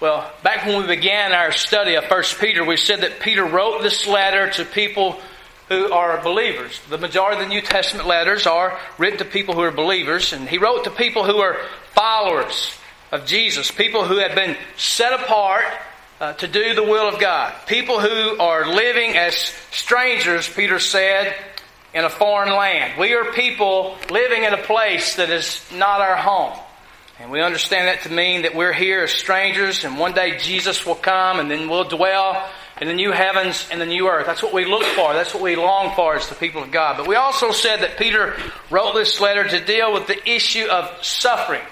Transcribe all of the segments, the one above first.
Well, back when we began our study of 1 Peter, we said that Peter wrote this letter to people who are believers. The majority of the New Testament letters are written to people who are believers, and he wrote to people who are followers of Jesus, people who have been set apart uh, to do the will of God, people who are living as strangers, Peter said, in a foreign land. We are people living in a place that is not our home. And we understand that to mean that we're here as strangers and one day Jesus will come and then we'll dwell in the new heavens and the new earth. That's what we look for. That's what we long for as the people of God. But we also said that Peter wrote this letter to deal with the issue of suffering.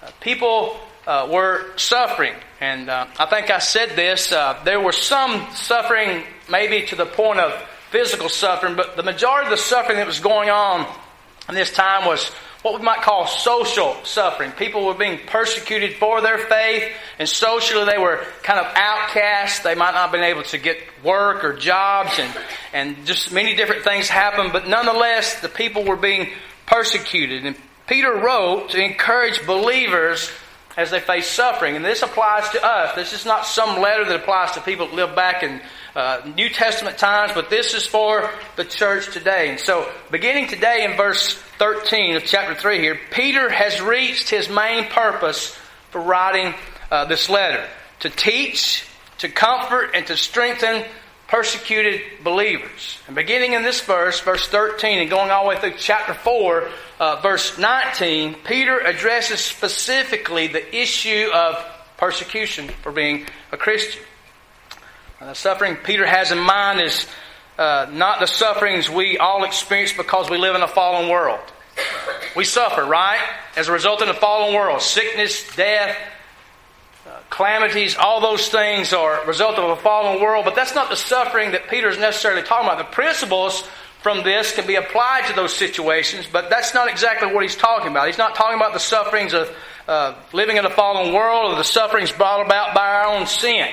Uh, people uh, were suffering. And uh, I think I said this. Uh, there was some suffering maybe to the point of physical suffering, but the majority of the suffering that was going on in this time was what we might call social suffering. People were being persecuted for their faith, and socially they were kind of outcast. They might not have been able to get work or jobs, and, and just many different things happened, but nonetheless, the people were being persecuted. And Peter wrote to encourage believers as they face suffering. And this applies to us. This is not some letter that applies to people that live back in uh, New Testament times, but this is for the church today. And so, beginning today in verse 13 of chapter 3 here, Peter has reached his main purpose for writing uh, this letter to teach, to comfort, and to strengthen persecuted believers. And beginning in this verse, verse 13, and going all the way through chapter 4, uh, verse 19, Peter addresses specifically the issue of persecution for being a Christian. the suffering Peter has in mind is uh, not the sufferings we all experience because we live in a fallen world. We suffer, right? As a result of the fallen world. Sickness, death, uh, calamities, all those things are a result of a fallen world, but that's not the suffering that Peter is necessarily talking about. The principles from this can be applied to those situations, but that's not exactly what he's talking about. He's not talking about the sufferings of uh, living in a fallen world or the sufferings brought about by our own sin.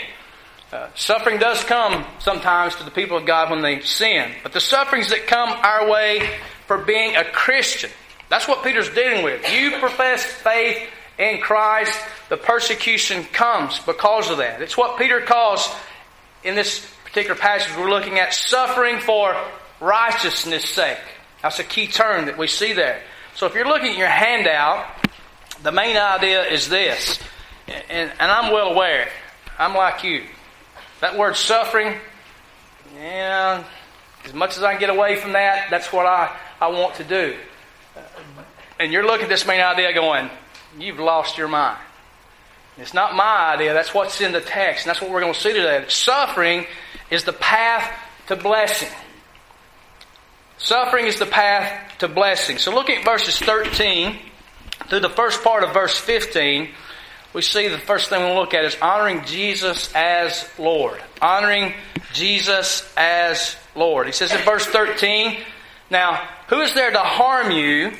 Uh, suffering does come sometimes to the people of God when they sin, but the sufferings that come our way for being a Christian, that's what Peter's dealing with. You profess faith in Christ, the persecution comes because of that. It's what Peter calls, in this particular passage we're looking at, suffering for righteousness' sake. That's a key term that we see there. So if you're looking at your handout, the main idea is this, and, and I'm well aware, I'm like you. That word suffering, yeah, as much as I can get away from that, that's what I, I want to do. And you're looking at this main idea going, you've lost your mind. It's not my idea, that's what's in the text, and that's what we're going to see today. Suffering is the path to blessing. Suffering is the path to blessing. So look at verses 13 through the first part of verse 15, we see the first thing we'll look at is honoring Jesus as Lord. Honoring Jesus as Lord. He says in verse 13, Now, who is there to harm you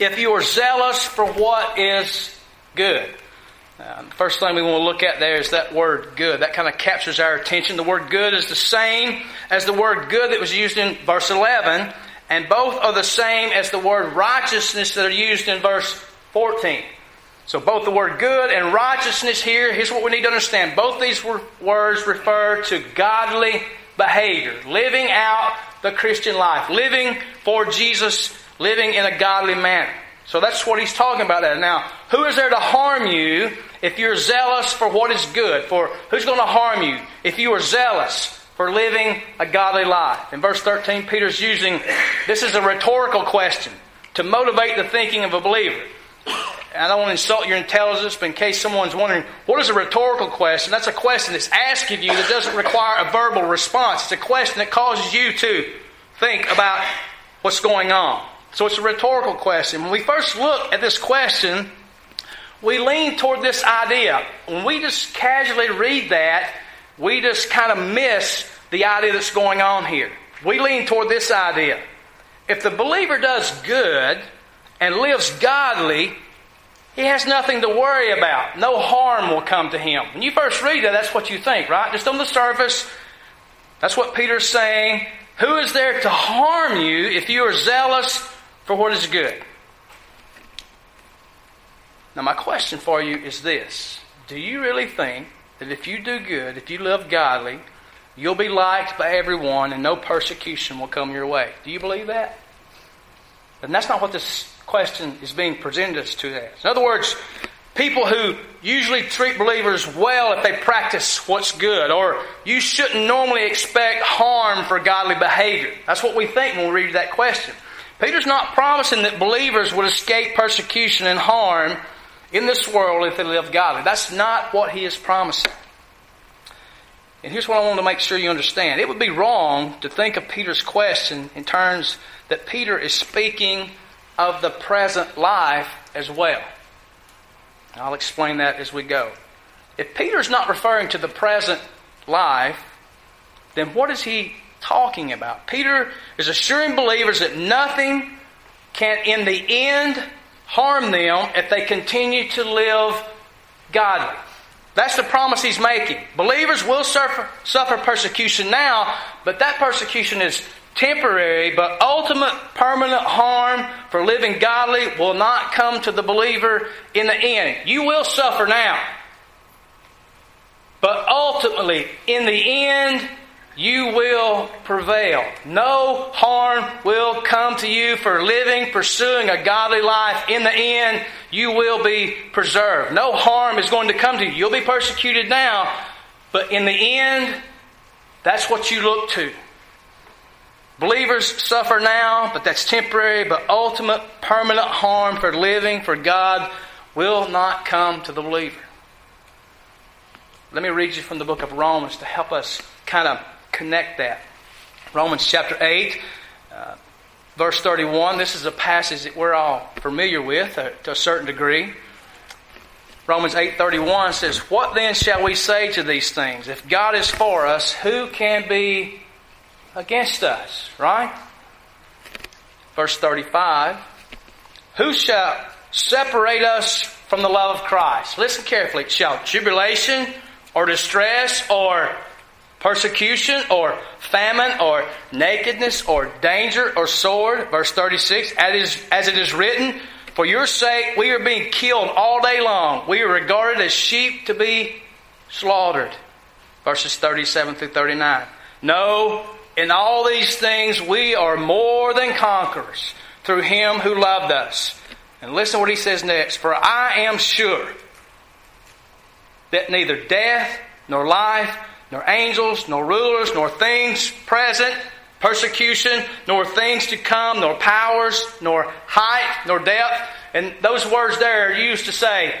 if you are zealous for what is good? The first thing we want to look at there is that word good. That kind of captures our attention. The word good is the same as the word good that was used in verse 11, and both are the same as the word righteousness that are used in verse 14. So both the word good and righteousness here, here's what we need to understand. Both these words refer to godly behavior, living out the Christian life, living for Jesus, living in a godly manner. So that's what he's talking about there. Now, who is there to harm you if you're zealous for what is good? For who's going to harm you if you are zealous for living a godly life? In verse 13, Peter's using this is a rhetorical question to motivate the thinking of a believer. I don't want to insult your intelligence, but in case someone's wondering, what is a rhetorical question? That's a question that's asked of you that doesn't require a verbal response. It's a question that causes you to think about what's going on. So it's a rhetorical question. When we first look at this question, we lean toward this idea. When we just casually read that, we just kind of miss the idea that's going on here. We lean toward this idea. If the believer does good and lives godly, he has nothing to worry about. No harm will come to him. When you first read that, that's what you think, right? Just on the surface, that's what Peter's saying. Who is there to harm you if you are zealous for what is good? Now, my question for you is this Do you really think that if you do good, if you live godly, you'll be liked by everyone and no persecution will come your way? Do you believe that? And that's not what this question is being presented us to as. In other words, people who usually treat believers well if they practice what's good, or you shouldn't normally expect harm for godly behavior. That's what we think when we read that question. Peter's not promising that believers would escape persecution and harm in this world if they live godly. That's not what he is promising. And here's what I want to make sure you understand. It would be wrong to think of Peter's question in terms that Peter is speaking of the present life as well. I'll explain that as we go. If Peter's not referring to the present life, then what is he talking about? Peter is assuring believers that nothing can, in the end, harm them if they continue to live godly. That's the promise he's making. Believers will suffer, suffer persecution now, but that persecution is temporary, but ultimate permanent harm for living godly will not come to the believer in the end. You will suffer now. But ultimately, in the end, you will prevail. No harm will come to you for living, pursuing a godly life. In the end, you will be preserved. No harm is going to come to you. You'll be persecuted now, but in the end, that's what you look to. Believers suffer now, but that's temporary, but ultimate permanent harm for living for God will not come to the believer. Let me read you from the book of Romans to help us kind of connect that. Romans chapter 8, uh, verse 31. This is a passage that we're all familiar with uh, to a certain degree. Romans 8:31 says, "What then shall we say to these things? If God is for us, who can be against us?" Right? Verse 35, "Who shall separate us from the love of Christ?" Listen carefully. Shall tribulation or distress or persecution or famine or nakedness or danger or sword. Verse 36, as it is written, For your sake we are being killed all day long. We are regarded as sheep to be slaughtered. Verses 37 through 39. No, in all these things we are more than conquerors through him who loved us. And listen what he says next. For I am sure that neither death nor life nor angels, nor rulers, nor things present, persecution, nor things to come, nor powers, nor height, nor depth. And those words there are used to say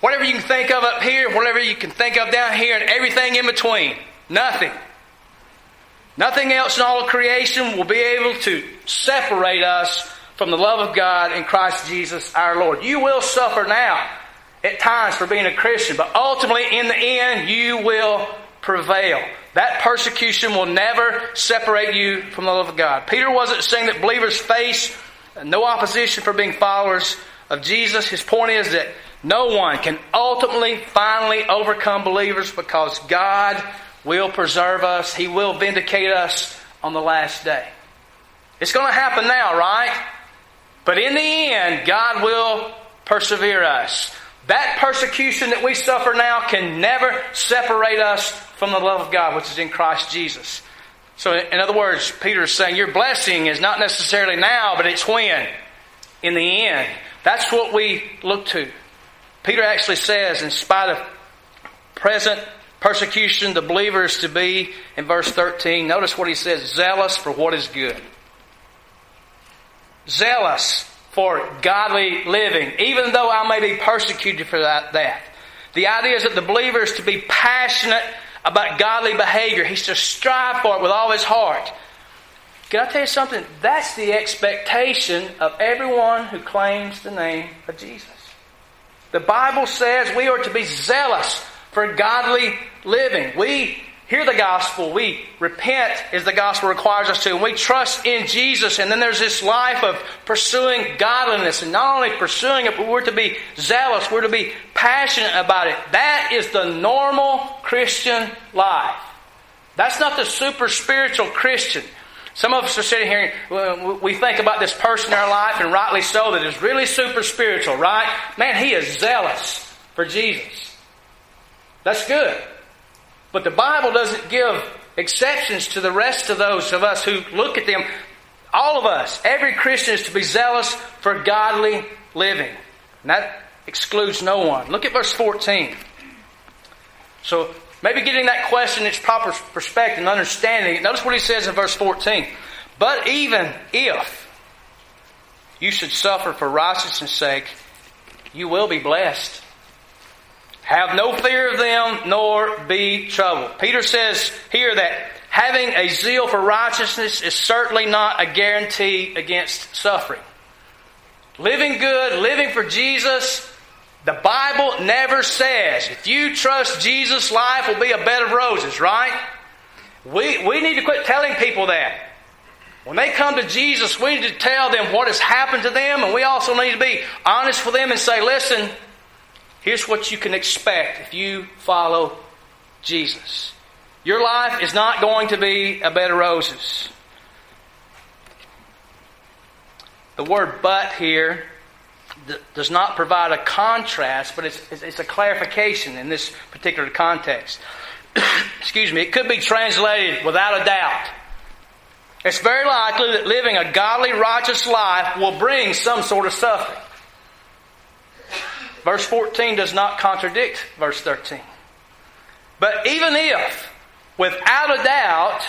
whatever you can think of up here, whatever you can think of down here, and everything in between. Nothing. Nothing else in all of creation will be able to separate us from the love of God in Christ Jesus our Lord. You will suffer now at times for being a Christian, but ultimately in the end you will prevail. That persecution will never separate you from the love of God. Peter wasn't saying that believers face no opposition for being followers of Jesus. His point is that no one can ultimately, finally overcome believers because God will preserve us. He will vindicate us on the last day. It's going to happen now, right? But in the end, God will persevere us. That persecution that we suffer now can never separate us from the love of God, which is in Christ Jesus. So, in other words, Peter is saying your blessing is not necessarily now, but it's when? In the end. That's what we look to. Peter actually says, in spite of present persecution, the believer is to be, in verse 13, notice what he says, zealous for what is good. Zealous for godly living, even though I may be persecuted for that. that. The idea is that the believer is to be passionate about godly behavior. He's to strive for it with all his heart. Can I tell you something? That's the expectation of everyone who claims the name of Jesus. The Bible says we are to be zealous for godly living. We hear the gospel, we repent as the gospel requires us to, and we trust in Jesus. And then there's this life of pursuing godliness, and not only pursuing it, but we're to be zealous, we're to be passionate about it. That is the normal Christian life. That's not the super spiritual Christian. Some of us are sitting here, we think about this person in our life, and rightly so, that is really super spiritual, right? Man, he is zealous for Jesus. That's good. But the Bible doesn't give exceptions to the rest of those of us who look at them. All of us, every Christian is to be zealous for godly living. And that excludes no one. Look at verse 14. So maybe getting that question its proper perspective and understanding. Notice what he says in verse 14. But even if you should suffer for righteousness' sake, you will be blessed. Have no fear of them, nor be troubled. Peter says here that having a zeal for righteousness is certainly not a guarantee against suffering. Living good, living for Jesus, the Bible never says if you trust Jesus, life will be a bed of roses, right? We, we need to quit telling people that. When they come to Jesus, we need to tell them what has happened to them, and we also need to be honest with them and say, listen, here's what you can expect if you follow Jesus. Your life is not going to be a bed of roses. The word but here does not provide a contrast, but it's, it's a clarification in this particular context. Excuse me, it could be translated without a doubt. It's very likely that living a godly, righteous life will bring some sort of suffering. Verse 14 does not contradict verse 13. But even if, without a doubt,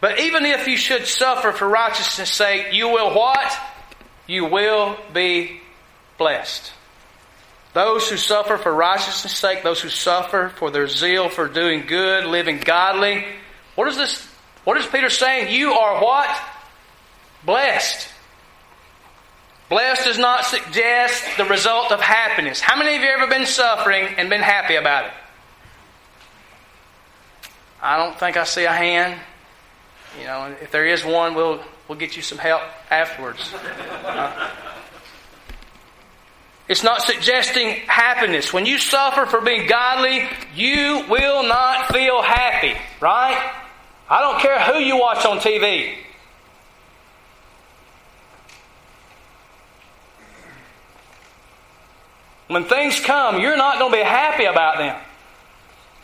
but even if you should suffer for righteousness' sake, you will what? You will be blessed. Those who suffer for righteousness' sake, those who suffer for their zeal for doing good, living godly, what is this what is Peter saying? You are what? Blessed. Blessed does not suggest the result of happiness. How many of you ever been suffering and been happy about it? I don't think I see a hand. You know, if there is one, we'll we'll get you some help afterwards. It's not suggesting happiness. When you suffer for being godly, you will not feel happy, right? I don't care who you watch on TV. When things come, you're not going to be happy about them.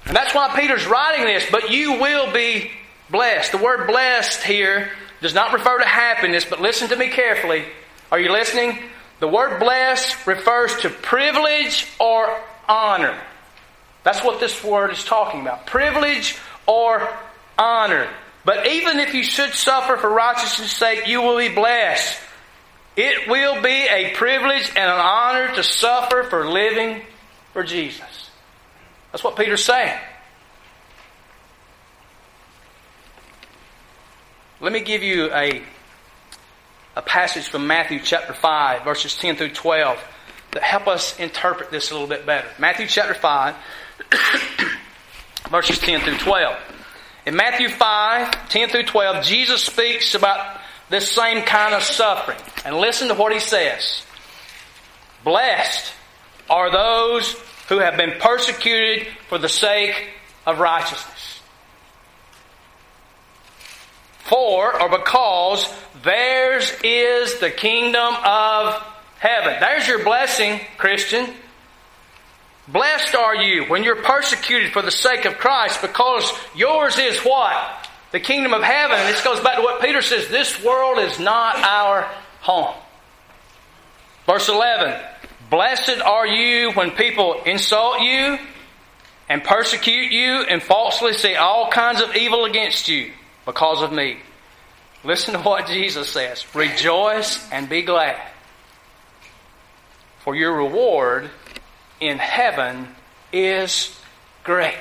And that's why Peter's writing this, but you will be blessed. The word blessed here does not refer to happiness, but listen to me carefully. Are you listening? The word blessed refers to privilege or honor. That's what this word is talking about. Privilege or honor. But even if you should suffer for righteousness' sake, you will be blessed. It will be a privilege and an honor to suffer for living for Jesus. That's what Peter's saying. Let me give you a, a passage from Matthew chapter 5, verses 10 through 12, that help us interpret this a little bit better. Matthew chapter 5, verses 10 through 12. In Matthew 5, 10 through 12, Jesus speaks about this same kind of suffering. And listen to what he says. Blessed are those who have been persecuted for the sake of righteousness. For, or because, theirs is the kingdom of heaven. There's your blessing, Christian. Blessed are you when you're persecuted for the sake of Christ because yours is what? The kingdom of heaven. This goes back to what Peter says this world is not our home. Verse 11 Blessed are you when people insult you and persecute you and falsely say all kinds of evil against you because of me. Listen to what Jesus says Rejoice and be glad, for your reward in heaven is great.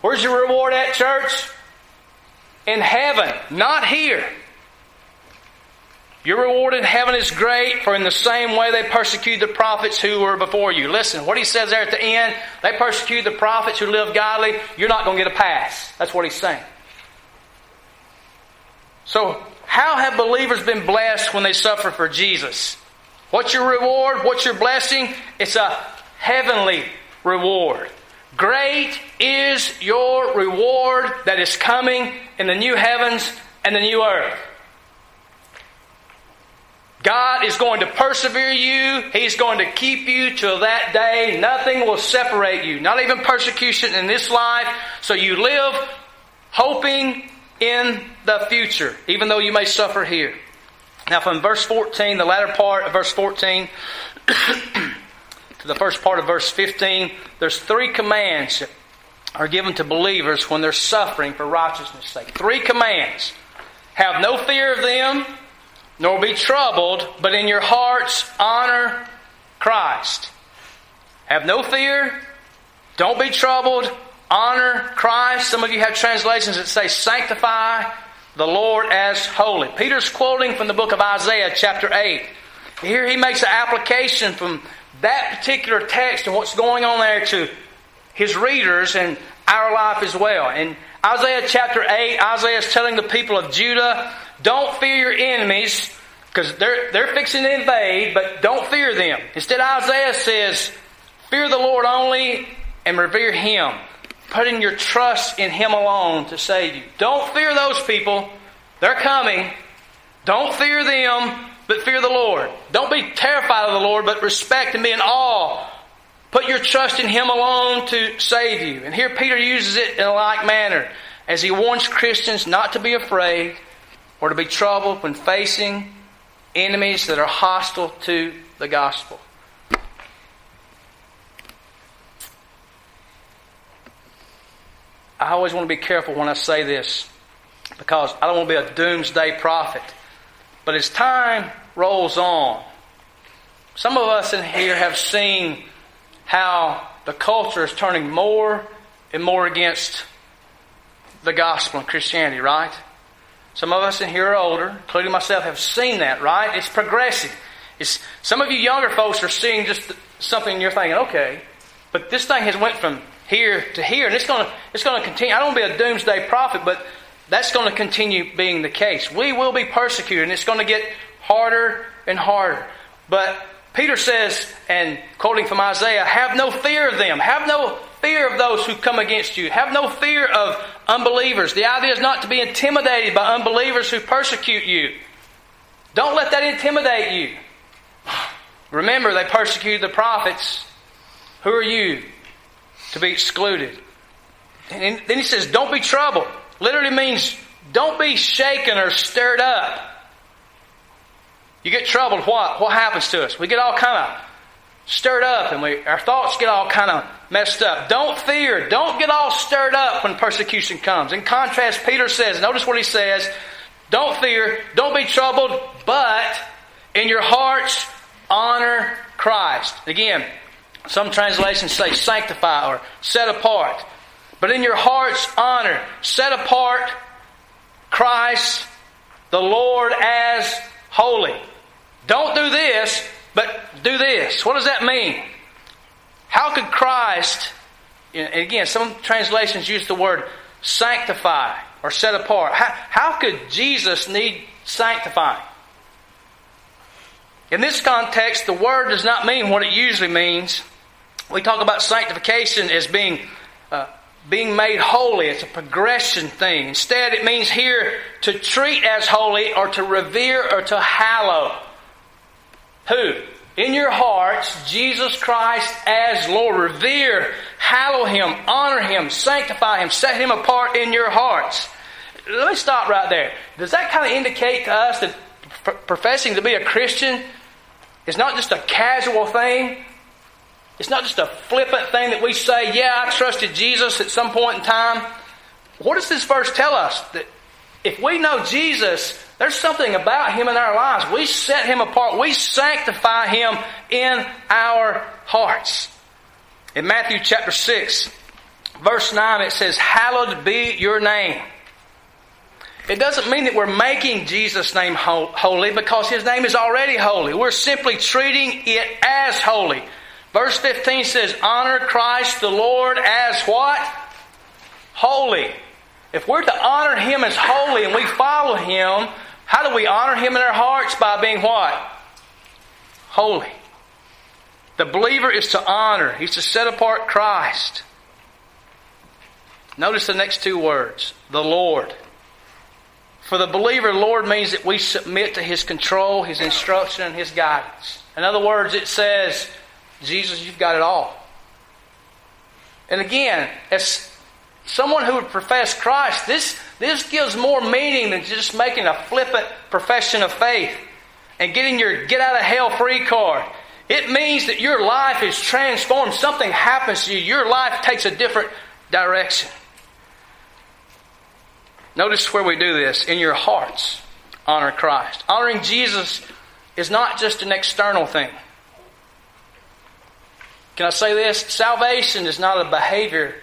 Where's your reward at, church? In heaven, not here. Your reward in heaven is great, for in the same way they persecuted the prophets who were before you. Listen, what he says there at the end, they persecuted the prophets who lived godly, you're not going to get a pass. That's what he's saying. So, how have believers been blessed when they suffer for Jesus? What's your reward? What's your blessing? It's a heavenly reward. Great is your reward that is coming in the new heavens and the new earth. God is going to persevere you. He's going to keep you till that day. Nothing will separate you, not even persecution in this life. So you live hoping in the future, even though you may suffer here. Now, from verse 14, the latter part of verse 14, to the first part of verse 15, there's three commands that are given to believers when they're suffering for righteousness' sake. Three commands. Have no fear of them, nor be troubled, but in your hearts honor Christ. Have no fear, don't be troubled, honor Christ. Some of you have translations that say sanctify the Lord as holy. Peter's quoting from the book of Isaiah, chapter 8. Here he makes an application from that particular text and what's going on there to his readers and our life as well. In Isaiah chapter 8, Isaiah is telling the people of Judah, don't fear your enemies because they're, they're fixing to invade, but don't fear them. Instead, Isaiah says, fear the Lord only and revere Him, putting your trust in Him alone to save you. Don't fear those people. They're coming. Don't fear them, but fear the Lord. Don't be terrified of the Lord, but respect and be in awe. Put your trust in Him alone to save you. And here Peter uses it in a like manner as he warns Christians not to be afraid or to be troubled when facing enemies that are hostile to the gospel. I always want to be careful when I say this because I don't want to be a doomsday prophet. But as time rolls on, some of us in here have seen how the culture is turning more and more against the gospel and Christianity, right? Some of us in here are older, including myself, have seen that, right? It's progressive. It's, some of you younger folks are seeing just something you're thinking, okay, but this thing has went from here to here, and it's going to it's going to continue. I don't want to be a doomsday prophet, but that's going to continue being the case. We will be persecuted, and it's going to get harder and harder. But Peter says, and quoting from Isaiah, have no fear of them. Have no fear of those who come against you. Have no fear of unbelievers. The idea is not to be intimidated by unbelievers who persecute you. Don't let that intimidate you. Remember, they persecuted the prophets. Who are you to be excluded? And then he says, don't be troubled. Literally means don't be shaken or stirred up. You get troubled, what? What happens to us? We get all kind of stirred up and we, our thoughts get all kind of messed up. Don't fear. Don't get all stirred up when persecution comes. In contrast, Peter says, notice what he says, don't fear, don't be troubled, but in your hearts honor Christ. Again, some translations say sanctify or set apart. But in your hearts honor, set apart Christ the Lord as holy. Don't do this, but do this. What does that mean? How could Christ, again, some translations use the word sanctify or set apart. How, how could Jesus need sanctifying? In this context, the word does not mean what it usually means. We talk about sanctification as being uh, being made holy. It's a progression thing. Instead, it means here to treat as holy or to revere or to hallow. Who? In your hearts, Jesus Christ as Lord. Revere, hallow Him, honor Him, sanctify Him, set Him apart in your hearts. Let me stop right there. Does that kind of indicate to us that professing to be a Christian is not just a casual thing? It's not just a flippant thing that we say, yeah, I trusted Jesus at some point in time. What does this verse tell us? That if we know Jesus, there's something about Him in our lives. We set Him apart. We sanctify Him in our hearts. In Matthew chapter 6, verse 9, it says, Hallowed be your name. It doesn't mean that we're making Jesus' name holy because His name is already holy. We're simply treating it as holy. Verse 15 says, Honor Christ the Lord as what? Holy. If we're to honor Him as holy and we follow Him, how do we honor Him in our hearts? By being what? Holy. The believer is to honor, he's to set apart Christ. Notice the next two words the Lord. For the believer, Lord means that we submit to His control, His instruction, and His guidance. In other words, it says, Jesus, you've got it all. And again, as someone who would profess Christ, this, this gives more meaning than just making a flippant profession of faith and getting your get out of hell free card. It means that your life is transformed. Something happens to you. Your life takes a different direction. Notice where we do this. In your hearts, honor Christ. Honoring Jesus is not just an external thing. Can I say this? Salvation is not a behavior.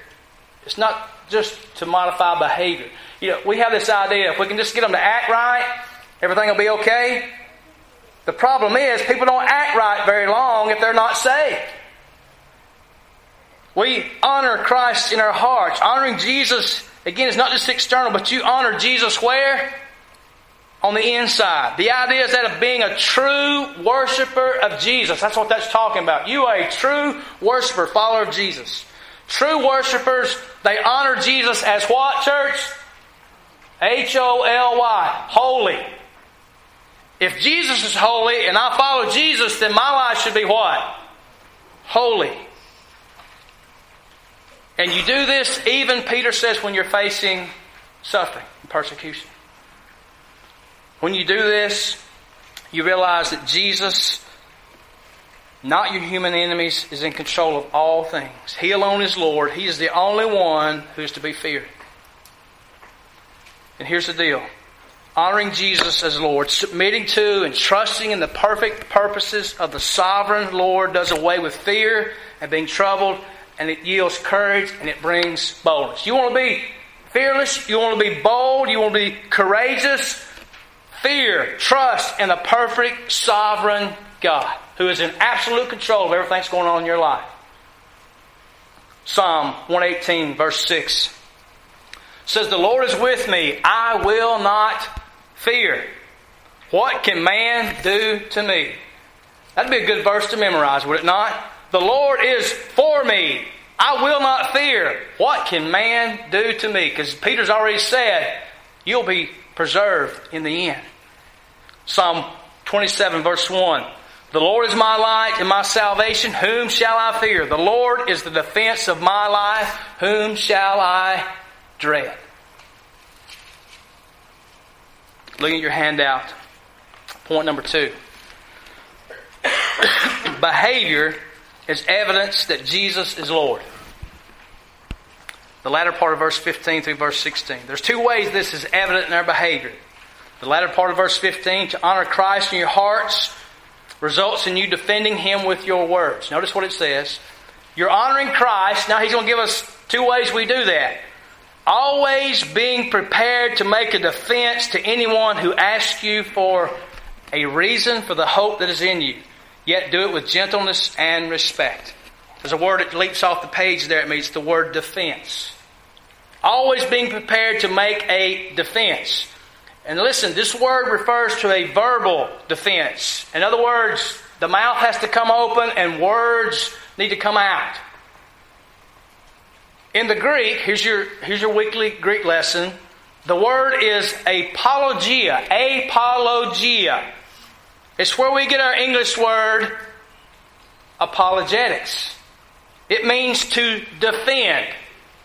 It's not just to modify behavior. You know, we have this idea if we can just get them to act right, everything will be okay. The problem is people don't act right very long if they're not saved. We honor Christ in our hearts. Honoring Jesus Again, it's not just external, but you honor Jesus where? On the inside. The idea is that of being a true worshiper of Jesus. That's what that's talking about. You are a true worshiper, follower of Jesus. True worshipers, they honor Jesus as what, church? H O L Y. Holy. If Jesus is holy and I follow Jesus, then my life should be what? Holy. And you do this even, Peter says, when you're facing suffering and persecution. When you do this, you realize that Jesus, not your human enemies, is in control of all things. He alone is Lord. He is the only one who is to be feared. And here's the deal honoring Jesus as Lord, submitting to and trusting in the perfect purposes of the sovereign Lord does away with fear and being troubled and it yields courage and it brings boldness. You want to be fearless, you want to be bold, you want to be courageous. Fear, trust in the perfect sovereign God who is in absolute control of everything that's going on in your life. Psalm 118, verse 6 says, The Lord is with me, I will not fear. What can man do to me? That'd be a good verse to memorize, would it not? The Lord is for me. I will not fear. What can man do to me? Because Peter's already said, you'll be preserved in the end. Psalm 27, verse 1. The Lord is my light and my salvation. Whom shall I fear? The Lord is the defense of my life. Whom shall I dread? Looking at your handout, point number two. Behavior is evidence that Jesus is Lord. The latter part of verse 15 through verse 16. There's two ways this is evident in our behavior. The latter part of verse 15, to honor Christ in your hearts, results in you defending Him with your words. Notice what it says. You're honoring Christ. Now He's going to give us two ways we do that. Always being prepared to make a defense to anyone who asks you for a reason for the hope that is in you yet do it with gentleness and respect. There's a word that leaps off the page there. It means the word defense. Always being prepared to make a defense. And listen, this word refers to a verbal defense. In other words, the mouth has to come open and words need to come out. In the Greek, here's your, here's your weekly Greek lesson. The word is apologia. Apologia. It's where we get our English word apologetics. It means to defend.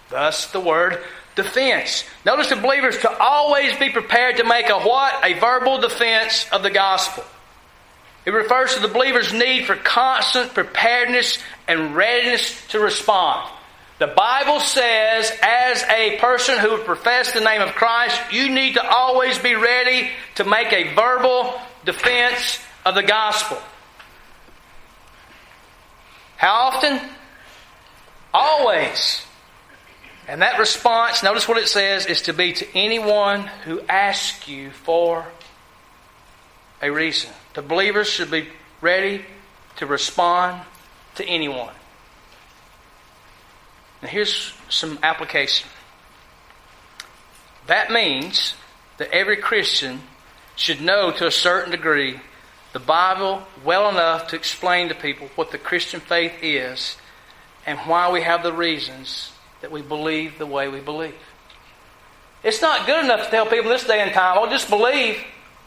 Thus the word defense. Notice the believers to always be prepared to make a what? A verbal defense of the gospel. It refers to the believer's need for constant preparedness and readiness to respond. The Bible says, as a person who would profess the name of Christ, you need to always be ready to make a verbal defense of the gospel. How often? Always. And that response, notice what it says, is to be to anyone who asks you for a reason. The believers should be ready to respond to anyone. Now, here's some application. That means that every Christian should know to a certain degree the Bible well enough to explain to people what the Christian faith is and why we have the reasons that we believe the way we believe. It's not good enough to tell people this day and time, oh, just believe.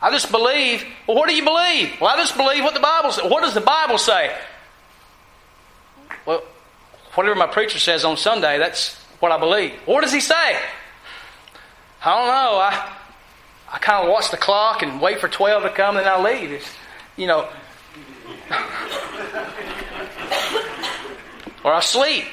I just believe. Well, what do you believe? Well, I just believe what the Bible says. What does the Bible say? Well, whatever my preacher says on Sunday, that's what I believe. What does he say? I don't know. I I kind of watch the clock and wait for 12 to come, and then I leave. It's, you know. or I sleep.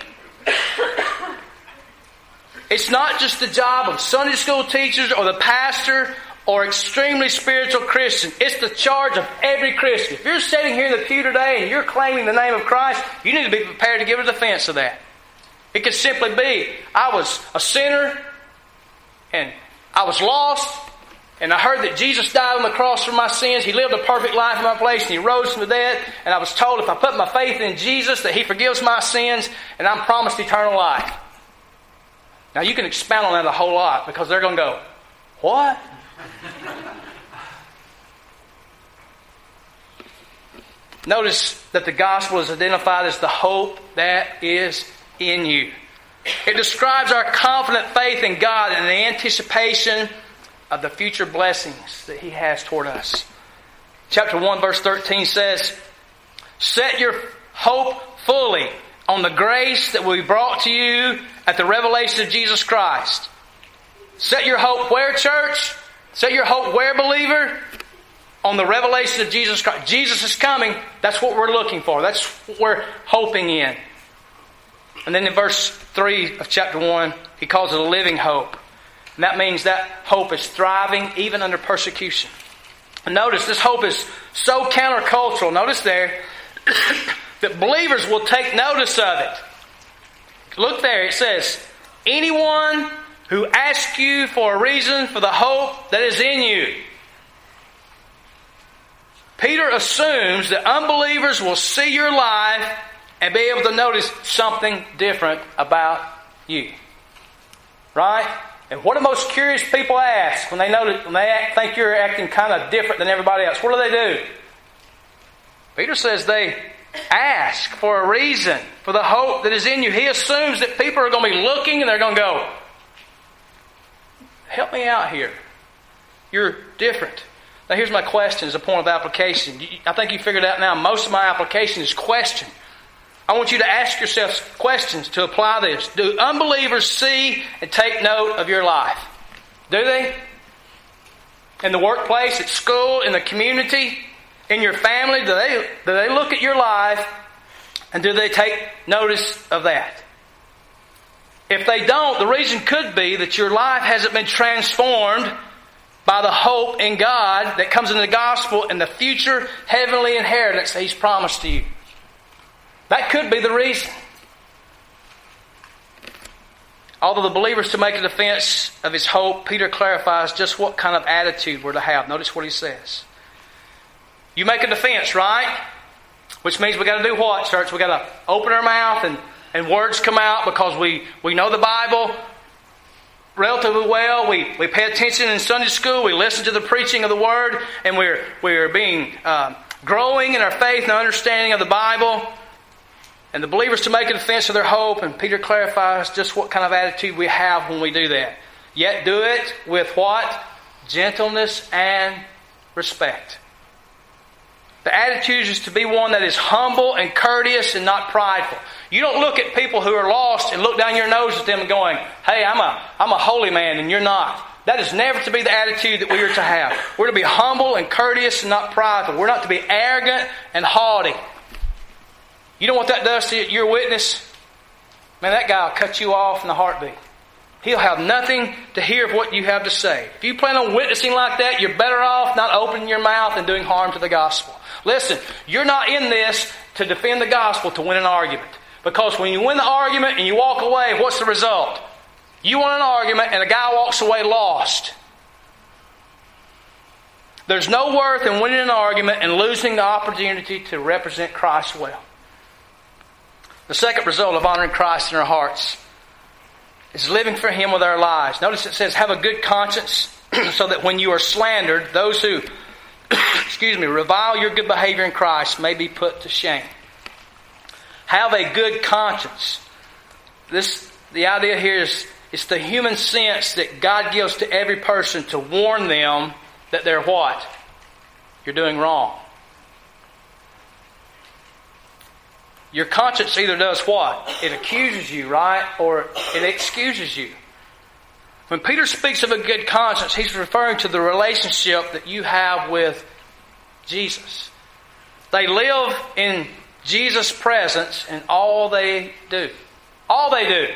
It's not just the job of Sunday school teachers or the pastor or extremely spiritual Christian. It's the charge of every Christian. If you're sitting here in the pew today and you're claiming the name of Christ, you need to be prepared to give a defense of that. It could simply be, I was a sinner and I was lost and I heard that Jesus died on the cross for my sins. He lived a perfect life in my place and He rose from the dead. And I was told if I put my faith in Jesus that He forgives my sins and I'm promised eternal life. Now you can expound on that a whole lot because they're going to go, What? Notice that the gospel is identified as the hope that is in you. It describes our confident faith in God and the anticipation of the future blessings that He has toward us. Chapter 1, verse 13 says, Set your hope fully on the grace that will be brought to you at the revelation of Jesus Christ. Set your hope where, church? Set your hope where, believer? On the revelation of Jesus Christ. Jesus is coming. That's what we're looking for. That's what we're hoping in. And then in verse 3 of chapter 1, he calls it a living hope. And that means that hope is thriving even under persecution. And notice this hope is so countercultural. Notice there that believers will take notice of it. Look there, it says, anyone who asks you for a reason for the hope that is in you. Peter assumes that unbelievers will see your life and be able to notice something different about you. Right? And what do most curious people ask when they that, when they act, think you're acting kind of different than everybody else? What do they do? Peter says they ask for a reason for the hope that is in you. He assumes that people are going to be looking and they're going to go, Help me out here. You're different. Now, here's my question as a point of application. I think you figured out now most of my application is question. I want you to ask yourself questions to apply this. Do unbelievers see and take note of your life? Do they? In the workplace, at school, in the community, in your family, do they, do they look at your life and do they take notice of that? If they don't, the reason could be that your life hasn't been transformed by the hope in God that comes in the gospel and the future heavenly inheritance that He's promised to you. That could be the reason. Although the believers to make a defense of his hope, Peter clarifies just what kind of attitude we're to have. Notice what he says. You make a defense, right? Which means we got to do what, church? We got to open our mouth and, and words come out because we, we know the Bible relatively well. We, we pay attention in Sunday school. We listen to the preaching of the Word, and we're, we're being uh, growing in our faith and understanding of the Bible and the believers to make a defense of their hope. And Peter clarifies just what kind of attitude we have when we do that. Yet do it with what? Gentleness and respect. The attitude is to be one that is humble and courteous and not prideful. You don't look at people who are lost and look down your nose at them and going, hey, I'm a, I'm a holy man and you're not. That is never to be the attitude that we are to have. We're to be humble and courteous and not prideful. We're not to be arrogant and haughty. You know what that does to your witness? Man, that guy will cut you off in a heartbeat. He'll have nothing to hear of what you have to say. If you plan on witnessing like that, you're better off not opening your mouth and doing harm to the gospel. Listen, you're not in this to defend the gospel to win an argument. Because when you win the argument and you walk away, what's the result? You won an argument and a guy walks away lost. There's no worth in winning an argument and losing the opportunity to represent Christ well. The second result of honoring Christ in our hearts is living for Him with our lives. Notice it says, have a good conscience so that when you are slandered, those who, excuse me, revile your good behavior in Christ may be put to shame. Have a good conscience. This, the idea here is It's the human sense that God gives to every person to warn them that they're what? You're doing wrong. Your conscience either does what? It accuses you, right? Or it excuses you. When Peter speaks of a good conscience, he's referring to the relationship that you have with Jesus. They live in Jesus' presence in all they do. All they do.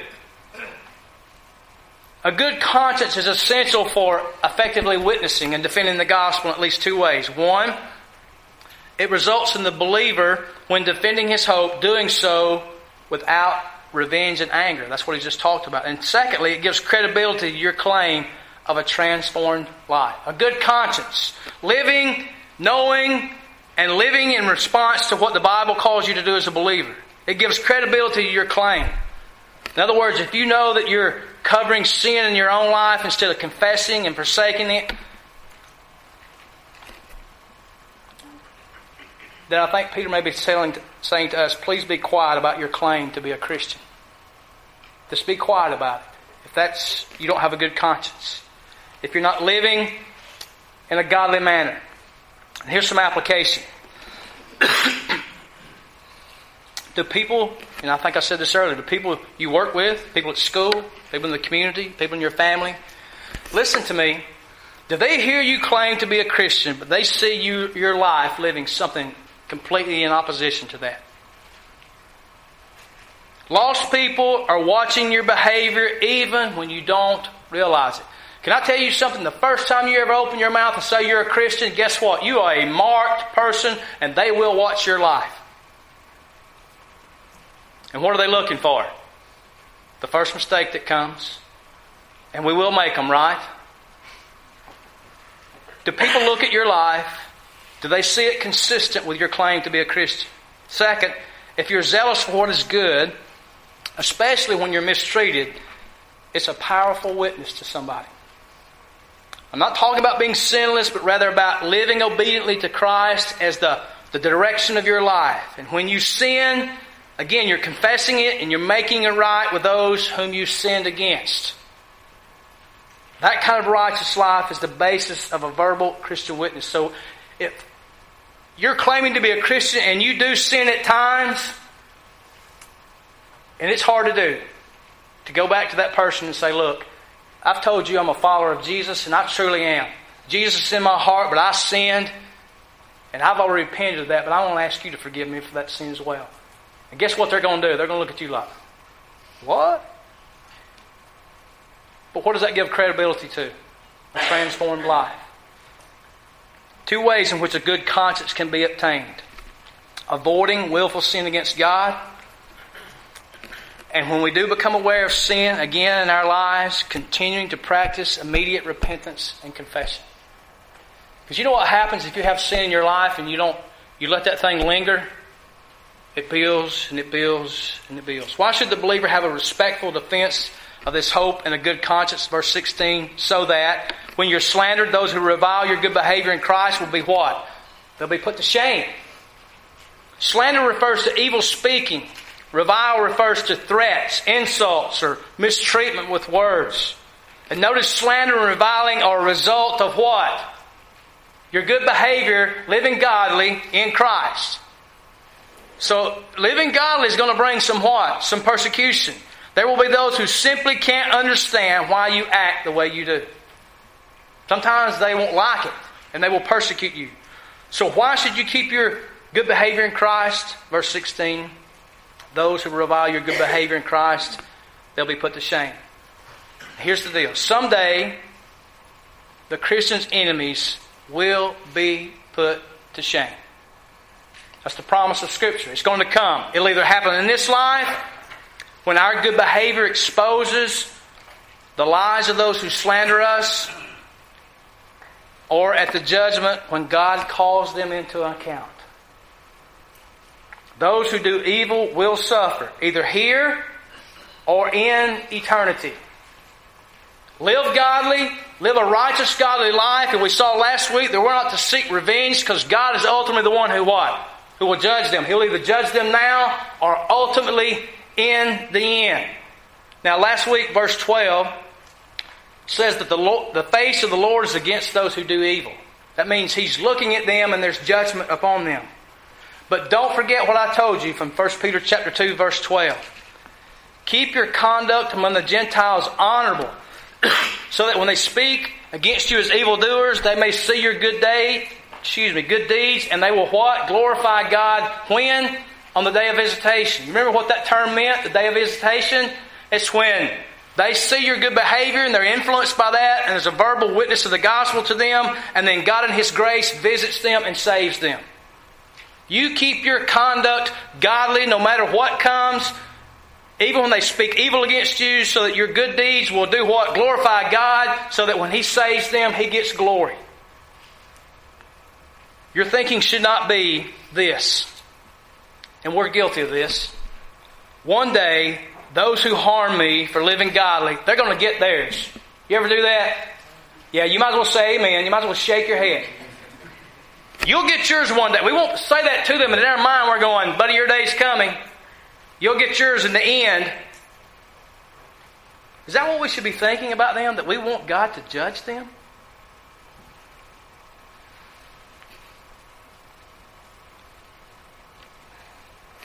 A good conscience is essential for effectively witnessing and defending the gospel in at least two ways. One, it results in the believer, when defending his hope, doing so without revenge and anger. That's what he just talked about. And secondly, it gives credibility to your claim of a transformed life. A good conscience. Living, knowing, and living in response to what the Bible calls you to do as a believer. It gives credibility to your claim. In other words, if you know that you're covering sin in your own life instead of confessing and forsaking it, then I think Peter may be saying to us, please be quiet about your claim to be a Christian. Just be quiet about it. If that's, you don't have a good conscience. If you're not living in a godly manner. Here's some application. do people, and I think I said this earlier, the people you work with, people at school, people in the community, people in your family, listen to me. Do they hear you claim to be a Christian, but they see you, your life living something completely in opposition to that? Lost people are watching your behavior even when you don't realize it. Can I tell you something? The first time you ever open your mouth and say you're a Christian, guess what? You are a marked person and they will watch your life. And what are they looking for? The first mistake that comes. And we will make them, right? Do people look at your life? Do they see it consistent with your claim to be a Christian? Second, if you're zealous for what is good, especially when you're mistreated, it's a powerful witness to somebody. I'm not talking about being sinless, but rather about living obediently to Christ as the, the direction of your life. And when you sin, again, you're confessing it and you're making it right with those whom you sinned against. That kind of righteous life is the basis of a verbal Christian witness. So if you're claiming to be a Christian and you do sin at times, and it's hard to do, to go back to that person and say, look, I've told you I'm a follower of Jesus, and I truly am. Jesus is in my heart, but I sinned, and I've already repented of that, but I want to ask you to forgive me for that sin as well. And guess what they're going to do? They're going to look at you like, what? But what does that give credibility to? A transformed life. Two ways in which a good conscience can be obtained avoiding willful sin against God and when we do become aware of sin again in our lives, continuing to practice immediate repentance and confession. Because you know what happens if you have sin in your life and you don't, you let that thing linger? It builds and it builds and it builds. Why should the believer have a respectful defense of this hope and a good conscience? Verse 16, so that when you're slandered, those who revile your good behavior in Christ will be what? They'll be put to shame. Slander refers to evil speaking, Revile refers to threats, insults, or mistreatment with words. And notice slander and reviling are a result of what? Your good behavior, living godly in Christ. So, living godly is going to bring some what? Some persecution. There will be those who simply can't understand why you act the way you do. Sometimes they won't like it, and they will persecute you. So, why should you keep your good behavior in Christ? Verse 16 those who revile your good behavior in Christ, they'll be put to shame. Here's the deal. Someday, the Christian's enemies will be put to shame. That's the promise of Scripture. It's going to come. It'll either happen in this life, when our good behavior exposes the lies of those who slander us, or at the judgment when God calls them into account. Those who do evil will suffer, either here or in eternity. Live godly, live a righteous, godly life. And we saw last week that we're not to seek revenge because God is ultimately the one who what? Who will judge them. He'll either judge them now or ultimately in the end. Now, last week, verse 12 says that the, Lord, the face of the Lord is against those who do evil. That means He's looking at them and there's judgment upon them. But don't forget what I told you from 1 Peter chapter 2, verse 12. Keep your conduct among the Gentiles honorable, so that when they speak against you as evildoers, they may see your good day, excuse me, good deeds, and they will what? Glorify God when? On the day of visitation. Remember what that term meant, the day of visitation? It's when they see your good behavior and they're influenced by that, and there's a verbal witness of the gospel to them, and then God in His grace visits them and saves them. You keep your conduct godly no matter what comes, even when they speak evil against you, so that your good deeds will do what? Glorify God, so that when He saves them, He gets glory. Your thinking should not be this, and we're guilty of this. One day, those who harm me for living godly, they're going to get theirs. You ever do that? Yeah, you might as well say amen. You might as well shake your head. You'll get yours one day. We won't say that to them, and in our mind we're going, buddy, your day's coming. You'll get yours in the end. Is that what we should be thinking about them? That we want God to judge them?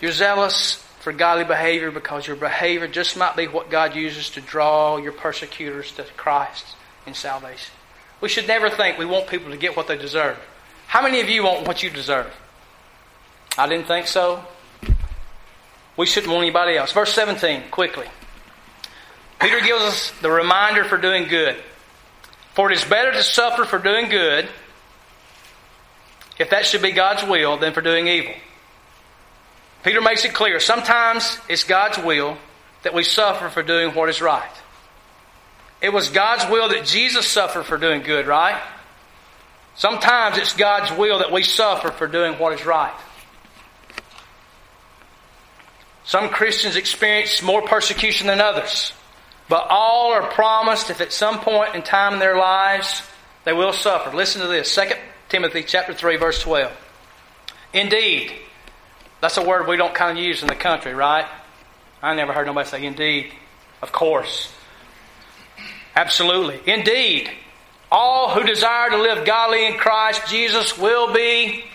You're zealous for godly behavior because your behavior just might be what God uses to draw your persecutors to Christ in salvation. We should never think we want people to get what they deserve. How many of you want what you deserve? I didn't think so. We shouldn't want anybody else. Verse 17, quickly. Peter gives us the reminder for doing good. For it is better to suffer for doing good, if that should be God's will, than for doing evil. Peter makes it clear sometimes it's God's will that we suffer for doing what is right. It was God's will that Jesus suffered for doing good, right? Sometimes it's God's will that we suffer for doing what is right. Some Christians experience more persecution than others, but all are promised if at some point in time in their lives they will suffer. Listen to this 2 Timothy chapter 3 verse 12. Indeed, that's a word we don't kind of use in the country, right? I never heard nobody say indeed. Of course. Absolutely. Indeed. All who desire to live godly in Christ Jesus will be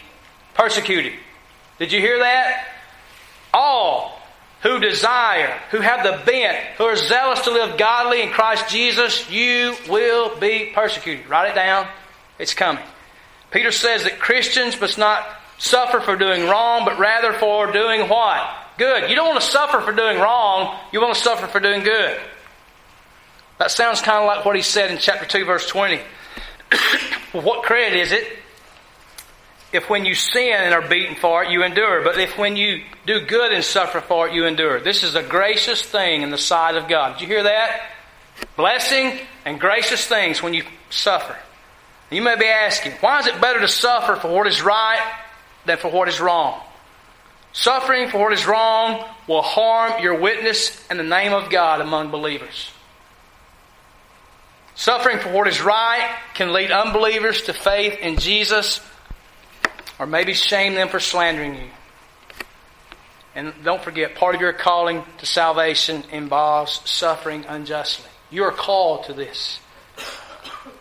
persecuted. Did you hear that? All who desire, who have the bent, who are zealous to live godly in Christ Jesus, you will be persecuted. Write it down. It's coming. Peter says that Christians must not suffer for doing wrong, but rather for doing what? Good. You don't want to suffer for doing wrong, you want to suffer for doing good. That sounds kind of like what he said in chapter 2, verse 20. well, what credit is it if when you sin and are beaten for it, you endure? But if when you do good and suffer for it, you endure? This is a gracious thing in the sight of God. Did you hear that? Blessing and gracious things when you suffer. You may be asking, why is it better to suffer for what is right than for what is wrong. Suffering for what is wrong will harm your witness in the name of God among believers. Suffering for what is right can lead unbelievers to faith in Jesus or maybe shame them for slandering you. And don't forget, part of your calling to salvation involves suffering unjustly. You are called to this.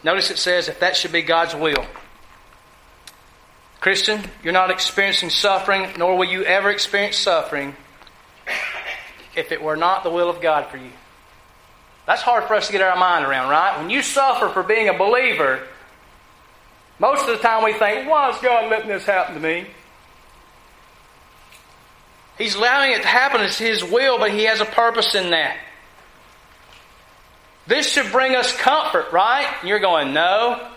Notice it says, if that should be God's will. Christian, you're not experiencing suffering, nor will you ever experience suffering if it were not the will of God for you. That's hard for us to get our mind around, right? When you suffer for being a believer, most of the time we think, why is God letting this happen to me? He's allowing it to happen. It's His will, but He has a purpose in that. This should bring us comfort, right? you're going, no.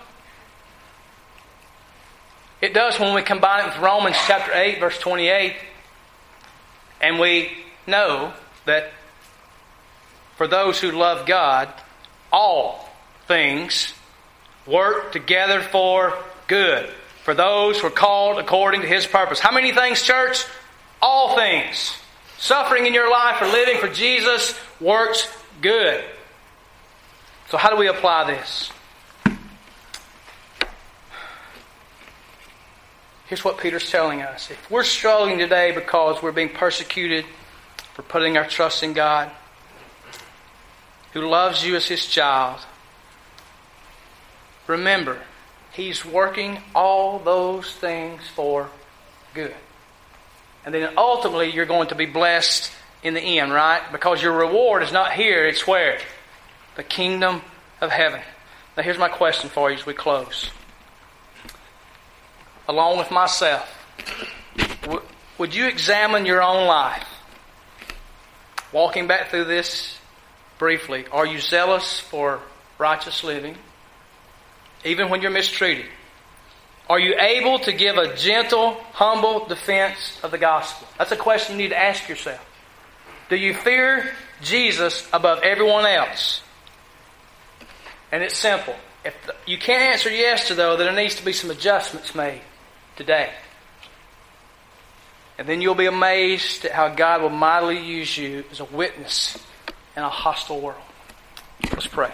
It does when we combine it with Romans chapter 8, verse 28. And we know that for those who love God, all things work together for good. For those who are called according to His purpose. How many things, church? All things. Suffering in your life or living for Jesus works good. So, how do we apply this? Here's what Peter's telling us. If we're struggling today because we're being persecuted for putting our trust in God, who loves you as his child, remember, he's working all those things for good. And then ultimately, you're going to be blessed in the end, right? Because your reward is not here, it's where? The kingdom of heaven. Now, here's my question for you as we close. Along with myself, would you examine your own life? Walking back through this briefly, are you zealous for righteous living? Even when you're mistreated? Are you able to give a gentle, humble defense of the gospel? That's a question you need to ask yourself. Do you fear Jesus above everyone else? And it's simple. If you can't answer yes to though, then there needs to be some adjustments made today. And then you'll be amazed at how God will mightily use you as a witness in a hostile world. Let's pray.